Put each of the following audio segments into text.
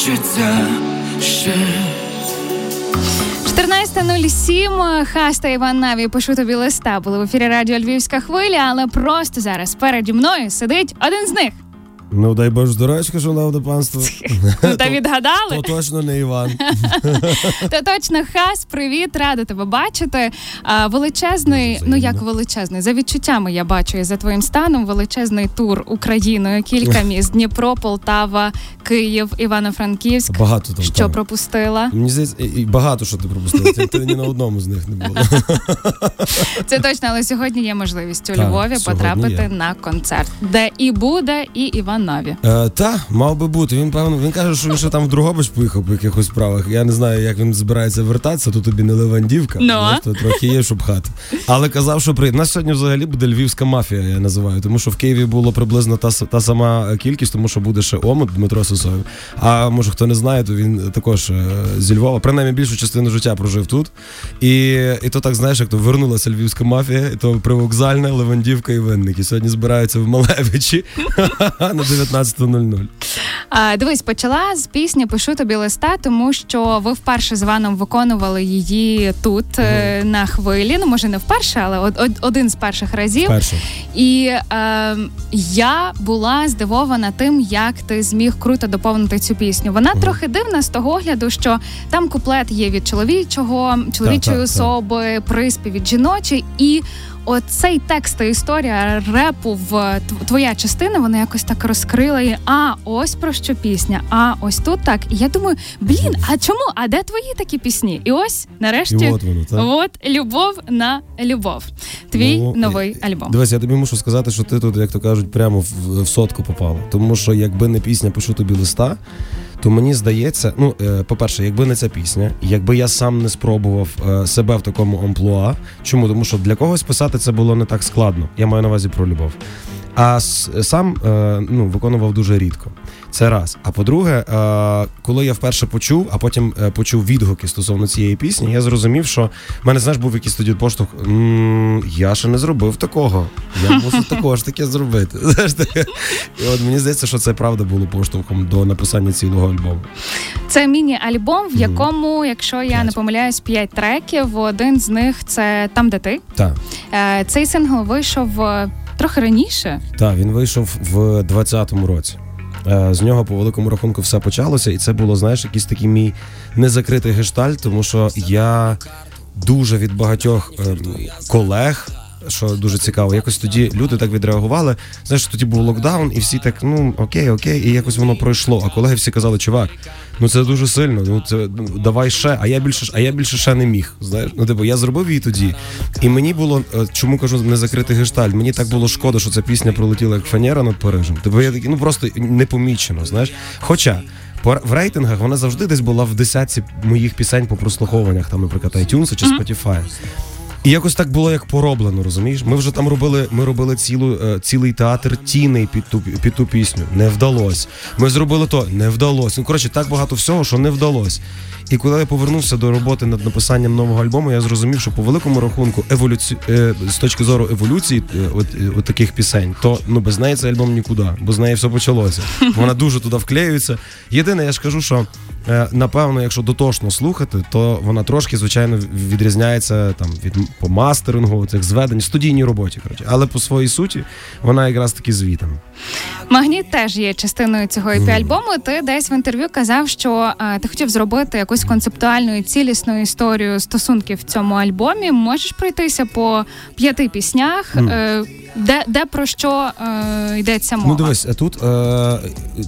хочеться ще. 14.07. Хаста Іван Наві пишу тобі листа. Були в ефірі радіо Львівська хвиля, але просто зараз переді мною сидить один з них. Ну, дай Боже здоров'ячка, шановне панство. Та відгадали? То точно не Іван. То точно хас, привіт, рада тебе бачити. А, величезний, ну як величезний, за відчуттями я бачу і за твоїм станом величезний тур Україною. Кілька міст: Дніпро, Полтава, Київ, Івано-Франківськ. Багато там. Що пропустила? Мені здається, і- багато що ти пропустив. Ти, ти ні на одному з них не було. Це точно, але сьогодні є можливість у Так, Львові потрапити є. на концерт, де і буде, і Іван Наві. Е, та, мав би бути. Він певно, він каже, що він ще там в Другобич поїхав по якихось справах. Я не знаю, як він збирається вертатися, то тобі не Левандівка. Ну. знаєш, то трохи є, щоб хати. Але казав, що при нас сьогодні взагалі буде львівська мафія, я називаю. Тому що в Києві було приблизно та, та сама кількість, тому що буде ще Омут Дмитро Сосоєв. А може хто не знає, то він також е, зі Львова. Принаймні більшу частину життя прожив тут. І, і то так знаєш, як то вернулася львівська мафія, і то привокзальна, Левандівка і Винники. Сьогодні збираються в Малевичі на 19.00. А, дивись, почала з пісні Пишу тобі листа, тому що ви вперше з Іваном виконували її тут е, на хвилі. Ну, може, не вперше, але од- од- один з перших разів. Перше. І е, я була здивована тим, як ти зміг круто доповнити цю пісню. Вона трохи дивна з того огляду, що там куплет є від чоловічого, чоловічої так, так. особи, приспів від жіночої, і оцей текст та історія репу в твоя частина, вона якось так розкрила і а ось про що пісня, а ось тут так. І я думаю, блін, а чому? А де твої такі пісні? І ось нарешті. І от воно, так. От любов на любов. Твій Ну, новий альбом. Дивись, я тобі мушу сказати, що ти тут, як то кажуть, прямо в, в сотку попала. Тому що якби не пісня Пишу тобі листа, то мені здається, ну, е, по-перше, якби не ця пісня, якби я сам не спробував е, себе в такому амплуа. Чому? Тому що для когось писати це було не так складно. Я маю на увазі про любов. А сам е, ну, виконував дуже рідко. Це раз. А по-друге, е, коли я вперше почув, а потім е, почув відгуки стосовно цієї пісні, я зрозумів, що в мене знаєш був якийсь тоді поштовх. Я ще не зробив такого. Я мушу також таке зробити. І от мені здається, що це правда було поштовхом до написання цілого альбому. Це міні-альбом, в якому, якщо я не помиляюсь, п'ять треків. Один з них це там, де ти. Так, Е, Цей сингл вийшов трохи раніше. так, він вийшов в 20-му році. Е, З нього по великому рахунку все почалося, і це було, знаєш, якийсь такий мій незакритий гештальт, тому що я дуже від багатьох е, колег. Що дуже цікаво, якось тоді люди так відреагували. Знаєш, тоді був локдаун, і всі так, ну окей, окей, і якось воно пройшло. А колеги всі казали, чувак, ну це дуже сильно. Ну це ну, давай ще. А я більше а я більше ще не міг. Знаєш, ну типу, я зробив її тоді, і мені було е, чому кажу не закритий гештальт. Мені так було шкода, що ця пісня пролетіла як фанера над Парижем. Тобто я такий, ну просто непомічено. Знаєш, хоча. В рейтингах вона завжди десь була в десятці моїх пісень по прослуховуваннях, там, наприклад, iTunes чи Spotify. І якось так було як пороблено, розумієш? Ми вже там робили, ми робили цілу, е, цілий театр тіней під ту, під ту пісню. Не вдалось. Ми зробили то, не вдалось. Ну, коротше, так багато всього, що не вдалось. І коли я повернувся до роботи над написанням нового альбому, я зрозумів, що по великому рахунку еволюці... е, з точки зору еволюції е, от, е, от таких пісень, то ну без неї цей альбом нікуди, бо з неї все почалося. Вона дуже туди вклеюється. Єдине, я ж кажу, що напевно, якщо дотошно слухати, то вона трошки, звичайно, відрізняється там від по мастерингу, цих зведень, студійній роботі. Коротше. Але по своїй суті вона якраз таки звітом. Магніт теж є частиною цього ep альбому. Ти десь в інтерв'ю казав, що е, ти хотів зробити якусь концептуальну і цілісну історію стосунків в цьому альбомі. Можеш пройтися по п'яти піснях, е, де, де про що е, йдеться мова? Ну дивись, тут, е,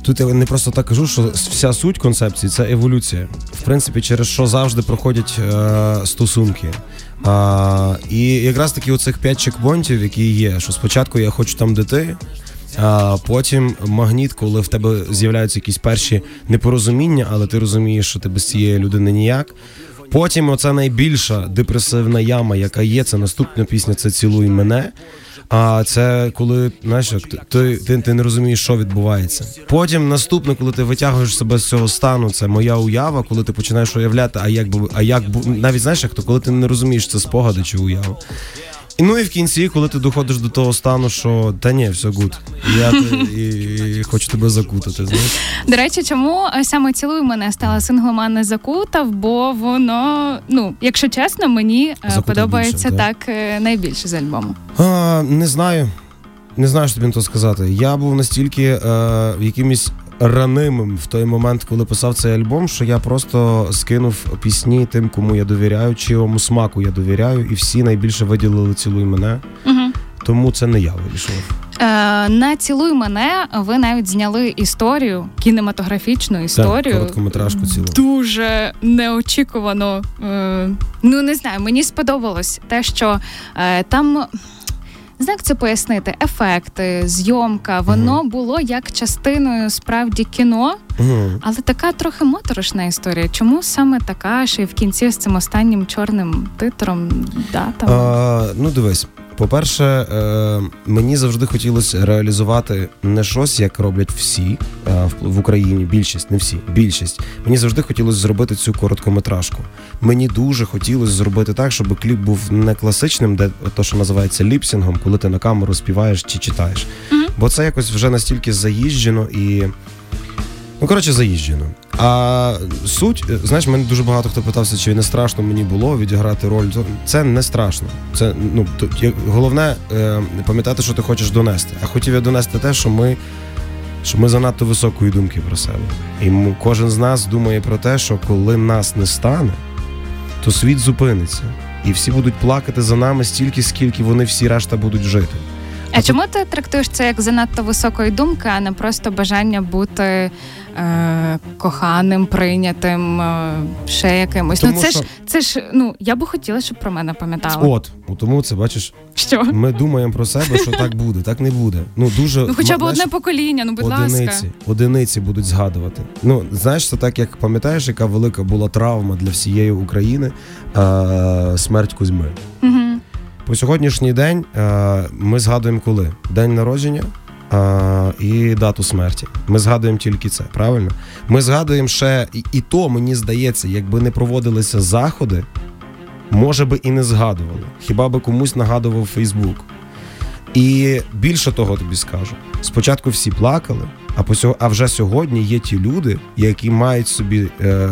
тут я не просто так кажу, що вся суть концепції це еволюція. В принципі, через що завжди проходять е, стосунки. А, і якраз таки оцих п'ять чекпоінтів, які є, що спочатку я хочу там де ти, а потім магніт, коли в тебе з'являються якісь перші непорозуміння, але ти розумієш, що ти без цієї людини ніяк. Потім оця найбільша депресивна яма, яка є, це наступна пісня, це цілуй мене. А це коли знаєш, ти, ти, ти не розумієш, що відбувається. Потім наступне, коли ти витягуєш себе з цього стану, це моя уява, коли ти починаєш уявляти, а як би, а як бу- навіть знаєш, як то коли ти не розумієш, це спогади чи уява. І ну і в кінці, коли ти доходиш до того стану, що та ні, все good. Я і, і хочу тебе закутати. знаєш. До речі, чому е, саме цілуй мене стала синглом, а не закутав? Бо воно, ну, якщо чесно, мені е, Закутав подобається більше, так е, найбільше з альбому. А, не знаю. Не знаю, що тобі на то сказати. Я був настільки е, якимось ранимим в той момент, коли писав цей альбом, що я просто скинув пісні тим, кому я довіряю, чиєму смаку я довіряю, і всі найбільше виділили цілуй мене. Угу. Тому це не я вирішував. Е, на цілуй мене ви навіть зняли історію, кінематографічну історію. короткометражку цілу. Дуже неочікувано. Е, ну не знаю, мені сподобалось те, що е, там. Як це пояснити, ефекти, зйомка, воно було як частиною справді кіно, Угу. але така трохи моторошна історія. Чому саме така, що і в кінці з цим останнім чорним титром дата? А, ну, дивись. По-перше, е, мені завжди хотілося реалізувати не щось, як роблять всі е, в, в Україні. Більшість, не всі, більшість. Мені завжди хотілося зробити цю короткометражку. Мені дуже хотілося зробити так, щоб кліп був не класичним, де то, що називається ліпсінгом, коли ти на камеру співаєш чи читаєш. Бо це якось вже настільки заїжджено і. Ну, коротше, заїжджено. А суть, е, знаєш, мене дуже багато хто питався, чи не страшно мені було відіграти роль. Це не страшно. Це ну то головне е, пам'ятати, що ти хочеш донести. А хотів я донести те, що ми, що ми занадто високої думки про себе. І кожен з нас думає про те, що коли нас не стане, то світ зупиниться. І всі будуть плакати за нами стільки, скільки вони всі решта будуть жити. А чому ти трактуєш це як занадто високої думки, а не просто бажання бути е, коханим, прийнятим, е, ще якимось? Тому ну це що- ж це ж ну я би хотіла, щоб про мене пам'ятали. От, ну, тому це бачиш, Що? ми думаємо про себе, що так буде, так не буде. Ну дуже Ну хоча б одне покоління, ну будь одиниці, ласка. одиниці будуть згадувати. Ну знаєш, це так як пам'ятаєш, яка велика була травма для всієї України е, смерть Кузьми. Угу. По сьогоднішній день е, ми згадуємо коли? День народження е, і дату смерті. Ми згадуємо тільки це, правильно? Ми згадуємо ще і, то, мені здається, якби не проводилися заходи, може би і не згадували. Хіба би комусь нагадував Фейсбук. І більше того тобі скажу: спочатку всі плакали, а по а вже сьогодні є ті люди, які мають собі е,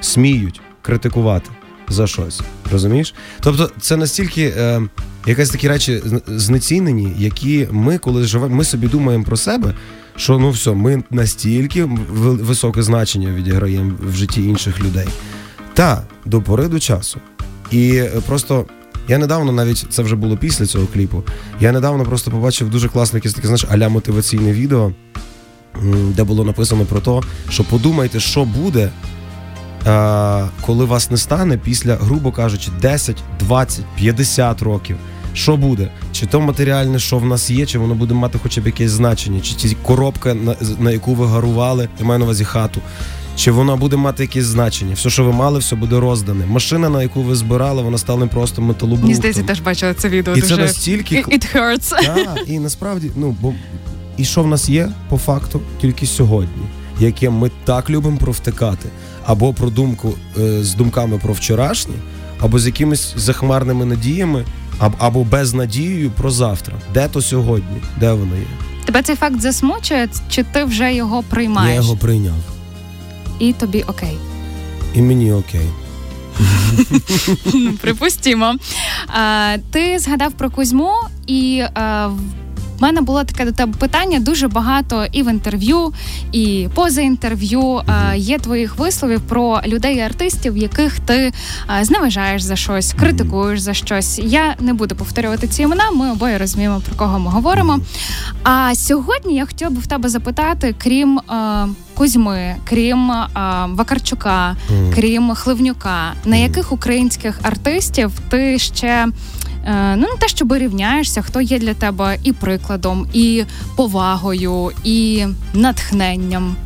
сміють критикувати за щось. Розумієш? Тобто, це настільки е, якась такі речі знецінені, які ми, коли живемо, ми собі думаємо про себе. Що ну все, ми настільки високе значення відіграємо в житті інших людей. Та до пори до часу. І е, просто я недавно навіть це вже було після цього кліпу. Я недавно просто побачив дуже класне якесь таке, знаєш, аля мотиваційне відео, де було написано про те, що подумайте, що буде, коли вас не стане після, грубо кажучи, 10, 20, 50 років. Що буде? Чи то матеріальне, що в нас є, чи воно буде мати хоча б якесь значення, чи ті коробка, на, на яку ви гарували, я маю на увазі хату. Чи вона буде мати якесь значення? Все, що ви мали, все буде роздане. Машина, на яку ви збирали, вона стала просто металобрухтом. Мені здається, теж бачила це відео. І дуже це настільки It, it hurts. Так, і насправді, ну бо і що в нас є по факту тільки сьогодні, яке ми так любимо провтикати, або про думку е, з думками про вчорашнє, або з якимись захмарними надіями, або, без надією про завтра. Де то сьогодні? Де воно є? Тебе цей факт засмучує, чи ти вже його приймаєш? Я його прийняв. І тобі окей. І мені окей. Ну, Припустімо. Ти згадав про Кузьму, і в мене було таке до тебе питання. Дуже багато і в інтерв'ю, і поза інтерв'ю а, є твоїх висловів про людей і артистів, яких ти а, зневажаєш за щось, критикуєш за щось. Я не буду повторювати ці імена. Ми обоє розуміємо про кого ми говоримо. А сьогодні я хотіла би в тебе запитати, крім а, Кузьми, крім а, Вакарчука, Мгм. крім Хливнюка, на яких українських артистів ти ще е, ну не те, щоб рівняєшся, хто є для тебе і прикладом, і повагою, і натхненням.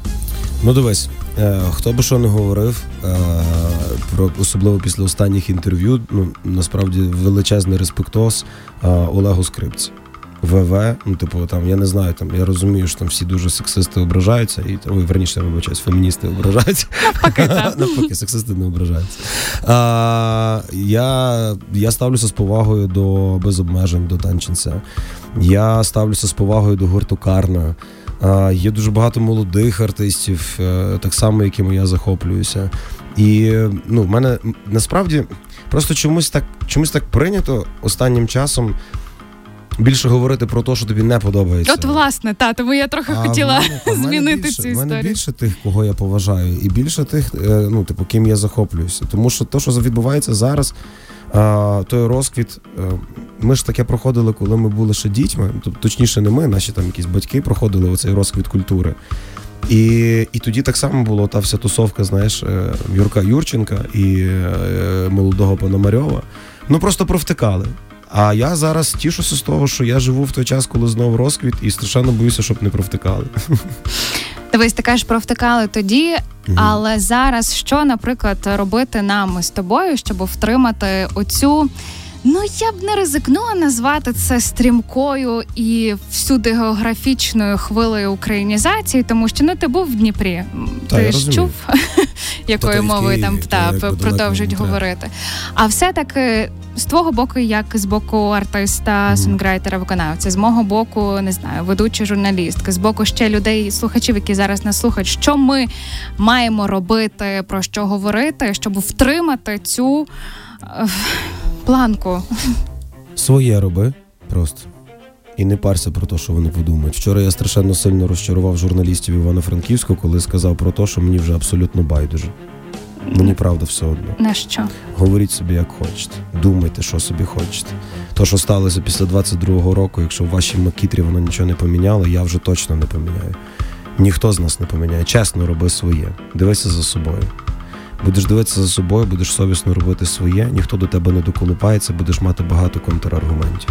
Ну дивись, е, хто би що не говорив, е, про особливо після останніх інтерв'ю, ну насправді величезний респектоз е, Олегу Скрипці. ВВ. Ну, типу, там я не знаю, там я розумію, що там всі дуже сексисти ображаються, і ой, верніше вибачаюсь, феміністи ображаються. Навпаки, сексисти не ображаються. А, Я я ставлюся з повагою до без обмежень до танченця. Я ставлюся з повагою до гурту Карна. А, Є дуже багато молодих артистів, е, так само, якими я захоплююся. І ну, в мене насправді просто чомусь так чомусь так прийнято останнім часом. Більше говорити про те, що тобі не подобається. От, власне, та тому я трохи а хотіла мене, змінити більше, цю історію. У мене більше тих, кого я поважаю, і більше тих, е, ну типу, ким я захоплююся. Тому що те, що відбувається зараз, той розквіт. Е, ми ж таке проходили, коли ми були ще дітьми. Тобто, точніше, не ми, наші там якісь батьки проходили оцей розквіт культури. І і тоді так само було та вся тусовка, знаєш, е, Юрка Юрченка і молодого Пономарьова. Ну просто провтикали. А я зараз тішуся з того, що я живу в той час, коли знову розквіт, і страшенно боюся, щоб не провтикали. Дивись, ти кажеш, провтикали тоді, угу. але зараз що, наприклад, робити нам з тобою, щоб втримати оцю. Ну, я б не ризикнула назвати це стрімкою і всюди географічною хвилею українізації, тому що ну ти був в Дніпрі. Та, ти ж чув, якою мовою там та продовжують говорити. А все таки з твого боку, як з боку артиста, сонграйтера, виконавця, з мого боку, не знаю, ведучої журналістки, з боку ще людей, слухачів, які зараз нас слухають, що ми маємо робити, про що говорити, щоб втримати цю е, планку. Своє роби просто. І не парся про те, що вони подумають. Вчора я страшенно сильно розчарував журналістів Івано-Франківську, коли сказав про те, що мені вже абсолютно байдуже. Мені правда все одно. На що? Говоріть собі, як хочете. Думайте, що собі хочете. То, що сталося після 22-го року, якщо в вашій макітрі воно нічого не поміняло, я вже точно не поміняю. Ніхто з нас не поміняє. Чесно, роби своє. Дивися за собою. Будеш дивитися за собою, будеш совісно робити своє, ніхто до тебе не доколупається, будеш мати багато контраргументів.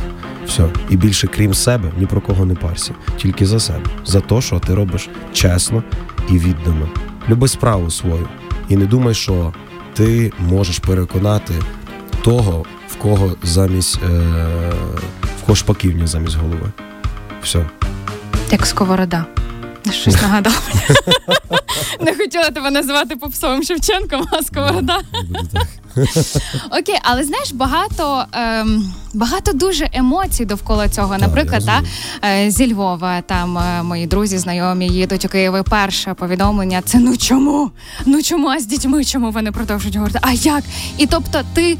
Все. І більше, крім себе, ні про кого не парся. Тільки за себе. За те, що ти робиш чесно і віддано. Люби справу свою. І не думай, що ти можеш переконати того, в кого замість е, в кого шпаківня замість голови. Все. Як сковорода. Щось нагадав. Не хотіла тебе називати попсовим Шевченком, а сковорода. Окей, але знаєш, багато ем, багато дуже емоцій довкола цього. Наприклад, та, е, зі Львова там е, мої друзі, знайомі їдуть у Києві. Перше повідомлення це ну чому? Ну чому а з дітьми? Чому вони продовжують говорити? А як? І тобто ти.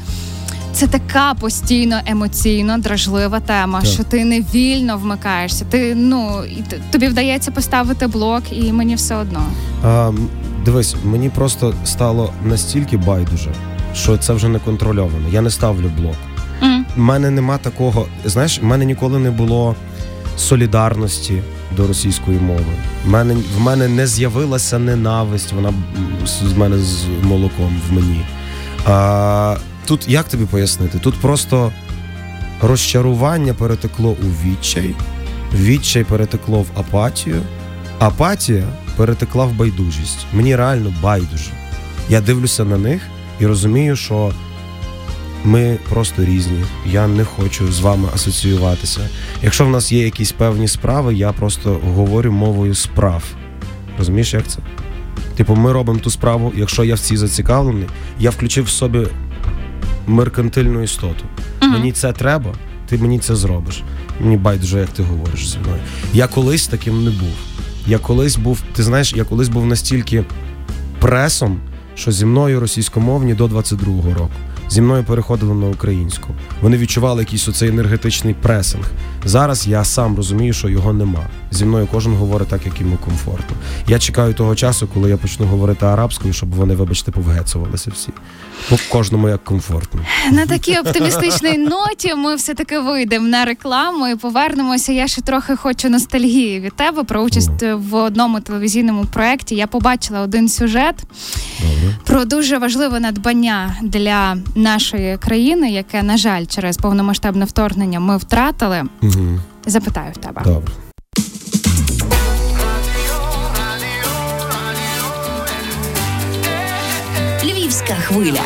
Це така постійно емоційно дражлива тема, так. що ти не вільно вмикаєшся. Ти ну тобі вдається поставити блок, і мені все одно. А, Дивись, мені просто стало настільки байдуже, що це вже не контрольовано. Я не ставлю блок. У mm. мене нема такого. Знаєш, в мене ніколи не було солідарності до російської мови. В мене в мене не з'явилася ненависть. Вона з мене з молоком в мені. А, Тут як тобі пояснити? Тут просто розчарування перетекло у відчай, відчай перетекло в апатію, апатія перетекла в байдужість. Мені реально байдуже. Я дивлюся на них і розумію, що ми просто різні. Я не хочу з вами асоціюватися. Якщо в нас є якісь певні справи, я просто говорю мовою справ. Розумієш, як це? Типу, ми робимо ту справу, якщо я в цій зацікавлений, я включив в собі меркантильну істоту. Mm-hmm. Мені це треба, ти мені це зробиш. Мені байдуже, як ти говориш зі мною. Я колись таким не був. Я колись був, ти знаєш, я колись був настільки пресом, що зі мною російськомовні до 22-го року зі мною переходили на українську. Вони відчували якийсь оцей енергетичний пресинг. Зараз я сам розумію, що його нема. Зі мною кожен говорить так, як йому комфортно. Я чекаю того часу, коли я почну говорити арабською, щоб вони, вибачте, повгецувалися всі. По кожному як комфортно. На такій оптимістичній ноті ми все таки вийдемо на рекламу і повернемося. Я ще трохи хочу ностальгії від тебе про участь в одному телевізійному проєкті. Я побачила один сюжет Добре. про дуже важливе надбання для нашої країни, яке, на жаль, через повномасштабне вторгнення ми втратили. Угу. Угу. Запитаю в тебе. Добре. Львівська хвиля.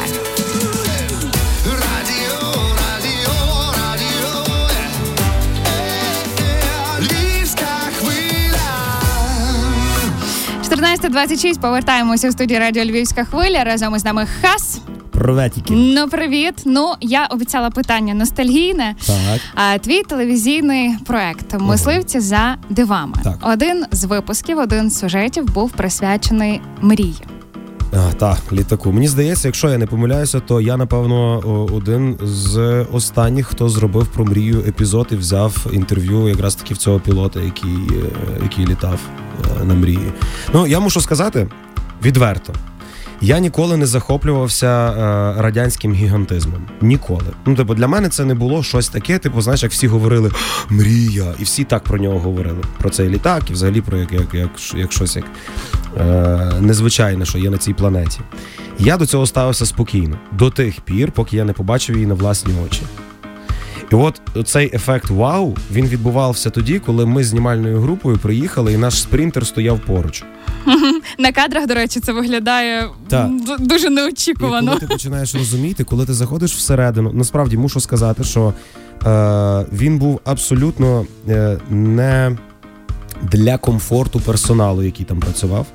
Двадцять повертаємося в студію Радіо Львівська хвиля. Разом із нами хас. Приветики. Ну, привіт. Ну, я обіцяла питання ностальгійне. Так. А твій телевізійний проект Мисливці за дивами. Так. Один з випусків, один з сюжетів був присвячений мрії. А, так, літаку. Мені здається, якщо я не помиляюся, то я напевно один з останніх, хто зробив про мрію епізод і взяв інтерв'ю якраз таки в цього пілота, який, е, який літав е, на мрії. Ну я мушу сказати відверто. Я ніколи не захоплювався е, радянським гігантизмом. Ніколи. Ну, типу, для мене це не було щось таке. Типу, знаєш, як всі говорили мрія, і всі так про нього говорили. Про цей літак, і взагалі про як, як, як, як щось як е, незвичайне, що є на цій планеті. Я до цього ставився спокійно до тих пір, поки я не побачив її на власні очі. І от цей ефект вау він відбувався тоді, коли ми з знімальною групою приїхали, і наш спринтер стояв поруч. На кадрах, до речі, це виглядає Так. дуже неочікувано. І коли ти починаєш розуміти, коли ти заходиш всередину, насправді мушу сказати, що е, він був абсолютно е, не для комфорту персоналу, який там працював.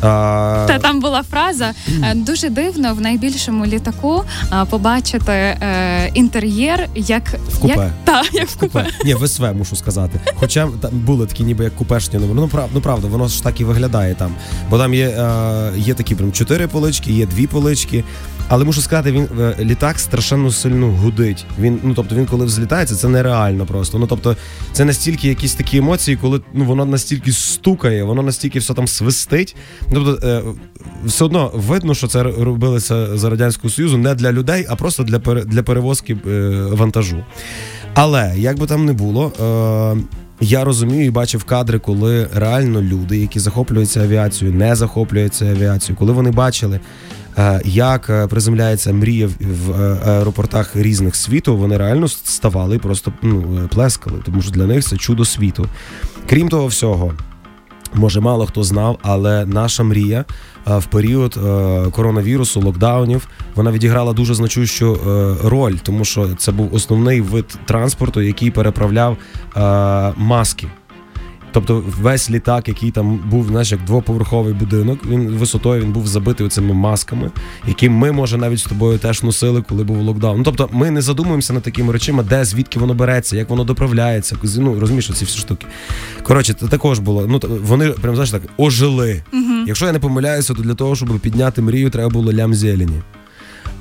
Та там була фраза е, дуже дивно в найбільшому літаку е, побачити е, інтер'єр як В купе. Як, та, як в купе. Ні, в СВ, мушу сказати. Хоча там були такі, ніби як купешні номери. Ну, прав, ну правда, воно ж так і виглядає там. Бо там є, є такі прям чотири полички, є дві полички. Але мушу сказати, він літак страшенно сильно гудить. Він, ну тобто, він коли взлітається, це нереально просто. Ну тобто, це настільки якісь такі емоції, коли ну воно настільки стукає, воно настільки все там свистить. Тобто, е, все одно видно, що це робилося за радянського союзу не для людей, а просто для для перевозки е, вантажу. Але як би там не було, е, я розумію і бачив кадри, коли реально люди, які захоплюються авіацією, не захоплюються авіацією, коли вони бачили. Як приземляється мрія в- аеропортах різних світу, вони реально ставали і просто ну, плескали, тому що для них це чудо світу. Крім того всього, може мало хто знав, але наша мрія е, в період е, коронавірусу, локдаунів, вона відіграла дуже значущу е, роль, тому що це був основний вид транспорту, який переправляв маски. Тобто весь літак, який там був, знаєш, як двоповерховий будинок, він висотою він був забитий цими масками, які ми, може, навіть з тобою теж носили, коли був локдаун. Ну, тобто, ми не задумуємося над такими речами, де звідки воно береться, як воно доправляється. Ну розумієш, ці всі штуки. Коротше, це також було. Ну вони прям знаєш так ожили. Якщо я не помиляюся, то для того, щоб підняти мрію, треба було лям зелені.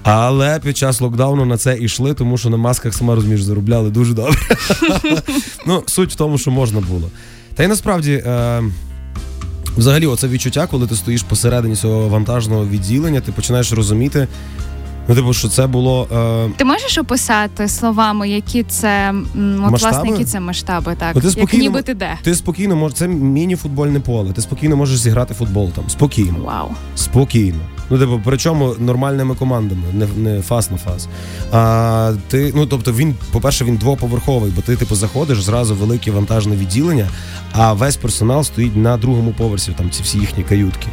Але під час локдауну на це йшли, тому що на масках сама розумієш, заробляли дуже добре. ну, суть в тому, що можна було. Та й насправді, е, взагалі, оце відчуття, коли ти стоїш посередині цього вантажного відділення, ти починаєш розуміти, ну, типу, що це було. Е, Ти можеш описати словами, які це от, власне, які це масштаби, так Ну, ти як спокійно ніби ти де. ти спокійно можеш, це міні-футбольне поле, ти спокійно можеш зіграти футбол там. Спокійно. Вау. Спокійно. Ну, типу, причому нормальними командами, не, не фас на фас. А ти, ну тобто, він, по-перше, він двоповерховий, бо ти, типу, заходиш зразу велике вантажне відділення, а весь персонал стоїть на другому поверсі, там ці всі їхні каютки.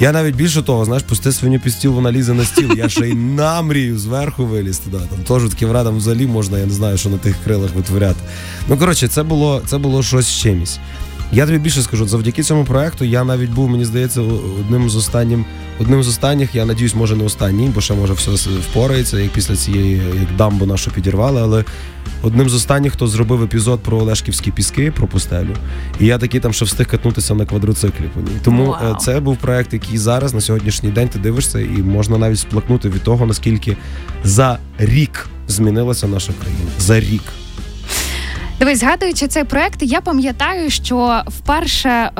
Я навіть більше того, знаєш, пусти свиню під стіл, вона лізе на стіл. Я ще й намрію зверху виліз туди. Там теж таки врадам взагалі можна, я не знаю, що на тих крилах витворяти. Ну коротше, це було, це було щось чимось. Я тобі більше скажу, завдяки цьому проекту я навіть був, мені здається, одним з останнім, одним з останніх, я надіюсь, може не останній, бо ще може все впорається, як після цієї, як дамбу нашу підірвали, але одним з останніх, хто зробив епізод про Олешківські піски, про пустелю. І я такий там ще встиг катнутися на квадроциклі по ній. Тому Вау. е, це був проект, який зараз на сьогоднішній день ти дивишся, і можна навіть сплакнути від того, наскільки за рік змінилася наша країна. За рік. Дивись, згадуючи цей проект, я пам'ятаю, що вперше е,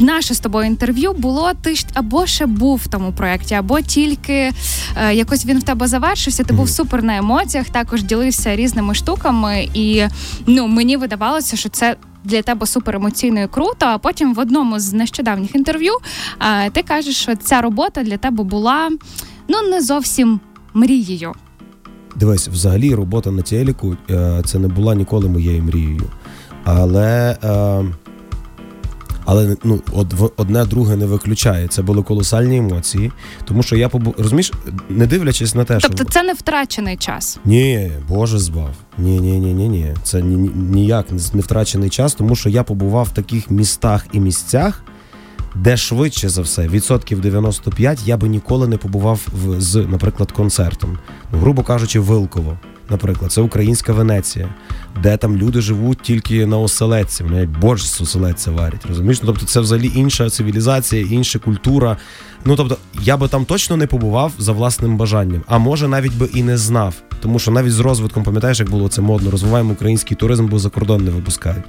наше з тобою інтерв'ю було ти ж або ще був в тому проєкті, або тільки е, якось він в тебе завершився. Ти був супер на емоціях, також ділився різними штуками, і ну мені видавалося, що це. Для тебе супер емоційно і круто. А потім в одному з нещодавніх інтерв'ю е, ти кажеш, що ця робота для тебе була ну не зовсім мрією. Дивись, взагалі робота на телеку е, це не була ніколи моєю мрією. Але, е, але ну, одне друге не виключає. Це були колосальні емоції. Тому що я побу... розумієш, не дивлячись на те, Тобто що. це не втрачений час. Ні, Боже збав. Ні, ні, ні, ні, ні. Це ні, ні- ніяк не втрачений час, тому що я побував в таких містах і місцях, де швидше за все, відсотків 95 я би ніколи не побував в з, наприклад, концертом. Грубо кажучи, Вилково. Наприклад, це українська Венеція, де там люди живуть тільки на оселедці, вони борщ з оселедця варять. Розумієш? Ну, тобто це взагалі інша цивілізація, інша культура. Ну тобто, я би там точно не побував за власним бажанням, а може навіть би і не знав. Тому що навіть з розвитком, пам'ятаєш, як було це модно, розвиваємо український туризм, бо за кордон не випускають.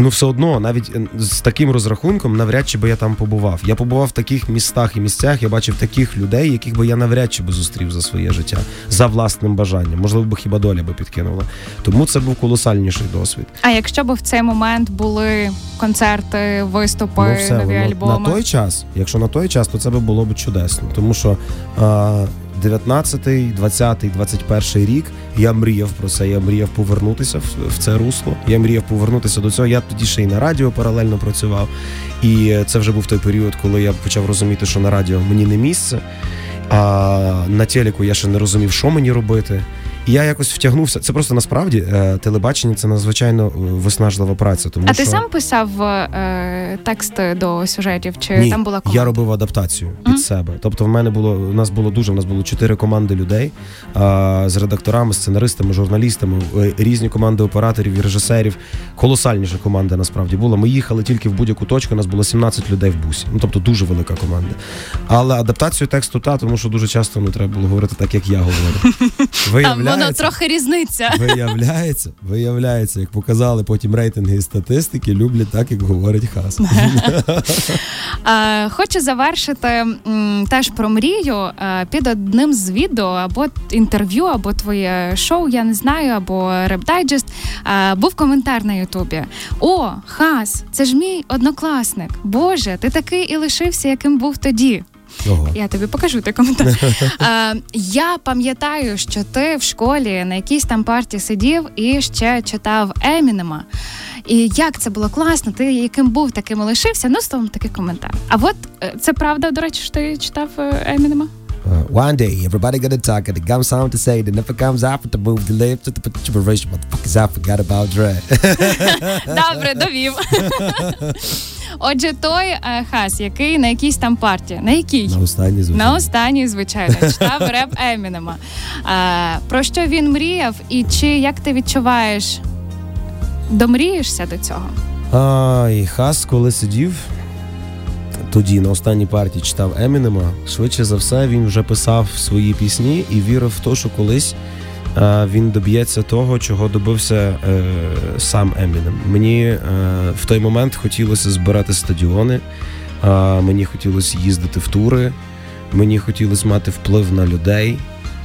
Ну, все одно, навіть з таким розрахунком, навряд чи би я там побував. Я побував в таких містах і місцях, я бачив таких людей, яких би я навряд чи би зустрів за своє життя, за власним бажанням. Можливо, би хіба доля би підкинула. Тому це був колосальніший досвід. А якщо б в цей момент були концерти, виступи, ну, все, нові воно- альбоми? на той час, якщо на той час, то це би було б чудесно. Тому що а, 19-й, 20-й, 21-й рік я мріяв про це. Я мріяв повернутися в, в це русло. Я мріяв повернутися до цього. Я тоді ще й на радіо паралельно працював. І це вже був той період, коли я почав розуміти, що на радіо мені не місце. А на телеку я ще не розумів, що мені робити. І я якось втягнувся. Це просто насправді е, телебачення це надзвичайно е, виснажлива праця. Тому А що... ти сам писав е, тексти до сюжетів? Чи Ні, там була команда? я робив адаптацію від Мгм. себе. Тобто, в мене було у нас було дуже. У нас було чотири команди людей а, з редакторами, сценаристами, журналістами, е, різні команди операторів і режисерів. Колосальніша команда насправді була. Ми їхали тільки в будь-яку точку. У нас було 17 людей в бусі. Ну тобто дуже велика команда. Але адаптацію тексту та, тому що дуже часто не треба було говорити так, як я говорю. Там Виявляється, воно трохи різниця. Виявляється, виявляється, як показали потім рейтинги і статистики, люблять так, як говорить хас. Хочу завершити теж про мрію е, під одним з відео або інтерв'ю, або твоє шоу, я не знаю, або реп-дайджест. Був коментар на Ютубі. О, хас, це ж мій однокласник. Боже, ти такий і лишився, яким був тоді. Ого. Я тобі покажу той коментар. Е, я пам'ятаю, що ти в школі на якійсь там парті сидів і ще читав Емінема. І як це було класно, ти яким був, таким і лишився. Ну, з того такий коментар. А от е, це правда, до речі, що ти читав е, Емінема? Uh, one day, everybody gonna talk, and it comes something to say. That never comes out to move the lips to the generation. Motherfuckers, I forgot about Dre. Добре, довів. Отже, той е, хас, який на якійсь там партії, на якій? На останній звичайно. На останній, звичайно, читав реп Емінема. А, про що він мріяв, і чи як ти відчуваєш, домрієшся до цього? Ай, Хас, коли сидів тоді на останній партії читав Емінема, швидше за все він вже писав свої пісні і вірив в те, що колись е, він доб'ється того, чого добився е, сам Емінем. Мені е, в той момент хотілося збирати стадіони, мені хотілося їздити в тури, мені хотілося мати вплив на людей.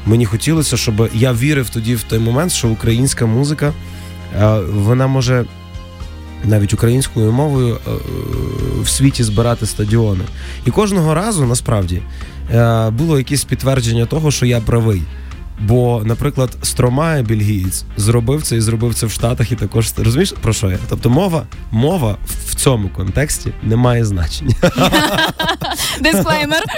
Мені хотілося, щоб я вірив тоді в той момент, що українська музика вона може навіть українською мовою е, в світі збирати стадіони. І кожного разу насправді е, було якесь підтвердження того, що я правий. Бо, наприклад, Стромає бельгієць зробив це і зробив це в Штатах, і також розумієш про що я? Тобто мова, мова в цьому контексті не має значення. Дисклеймер.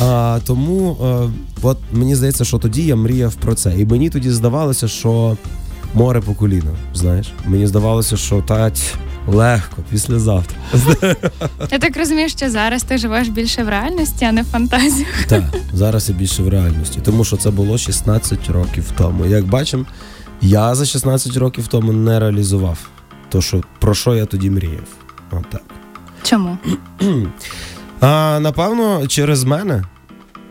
А, тому е, от мені здається, що тоді я мріяв про це. І мені тоді здавалося, що море по коліна. Знаєш, мені здавалося, що тать легко післязавтра. Я так розумію, що зараз ти живеш більше в реальності, а не в фантазіях. Так, зараз я більше в реальності, тому що це було 16 років тому. Як бачимо, я за 16 років тому не реалізував то, що про що я тоді мріяв. Отак. Чому? А, напевно, через мене,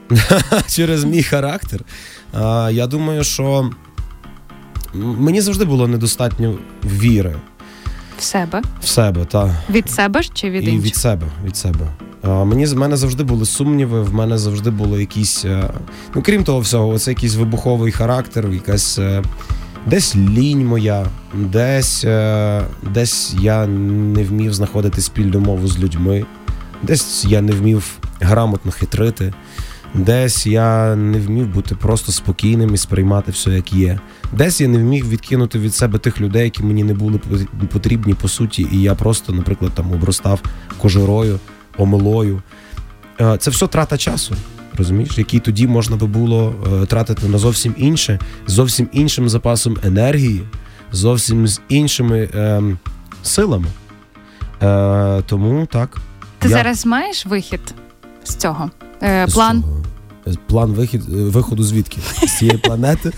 через мій характер. А, я думаю, що мені завжди було недостатньо віри В себе? в себе, та Від себе ж чи від і від себе. Від себе. Мені в мене завжди були сумніви, в мене завжди було якісь. е, Ну, крім того всього, оце якийсь вибуховий характер, якась. е, Десь лінь моя, десь, е, десь я не вмів знаходити спільну мову з людьми, десь я не вмів грамотно хитрити, десь я не вмів бути просто спокійним і сприймати все, як є. Десь я не вміг відкинути від себе тих людей, які мені не були потрібні по суті, і я просто, наприклад, там обростав кожурою, омилою. Е, Це все трата часу. Розумієш, який тоді можна би було е, тратити на зовсім інше, зовсім іншим запасом енергії, зовсім з іншими ем, силами. Е, тому так. Ти Я- зараз маєш вихід з цього? Е, З план? цього. Е, План вихід, е, виходу звідки? З цієї планети.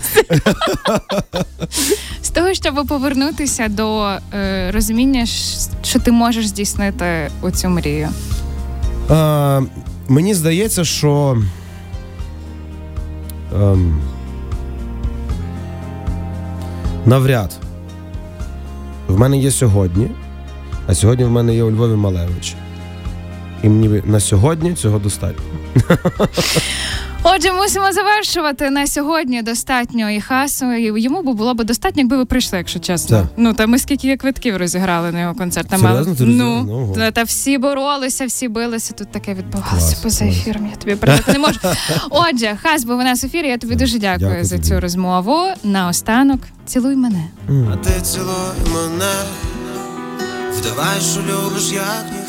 З того, щоб повернутися до е, розуміння, що ти можеш здійснити оцю мрію. Е, мені здається, що. Ем, навряд. В мене є сьогодні, а сьогодні в мене є у Львові Малевич. І мені на сьогодні цього достатньо. Отже, мусимо завершувати на сьогодні. Достатньо і хасу. І йому б було б достатньо, якби ви прийшли, якщо чесно. Так. Ну та ми скільки квитків розіграли на його концерт. Там Серйозно? Ти ну, розіграла? Та, та всі боролися, всі билися. Тут таке відбувалося Клас, поза клас. ефіром. Я тобі передати не можу. Отже, хас був у нас в ефірі. Я тобі дуже дякую, Дякую за тобі. цю розмову. Наостанок цілуй мене. А ти цілуй мене, вдавай, що любиш, як ніхто.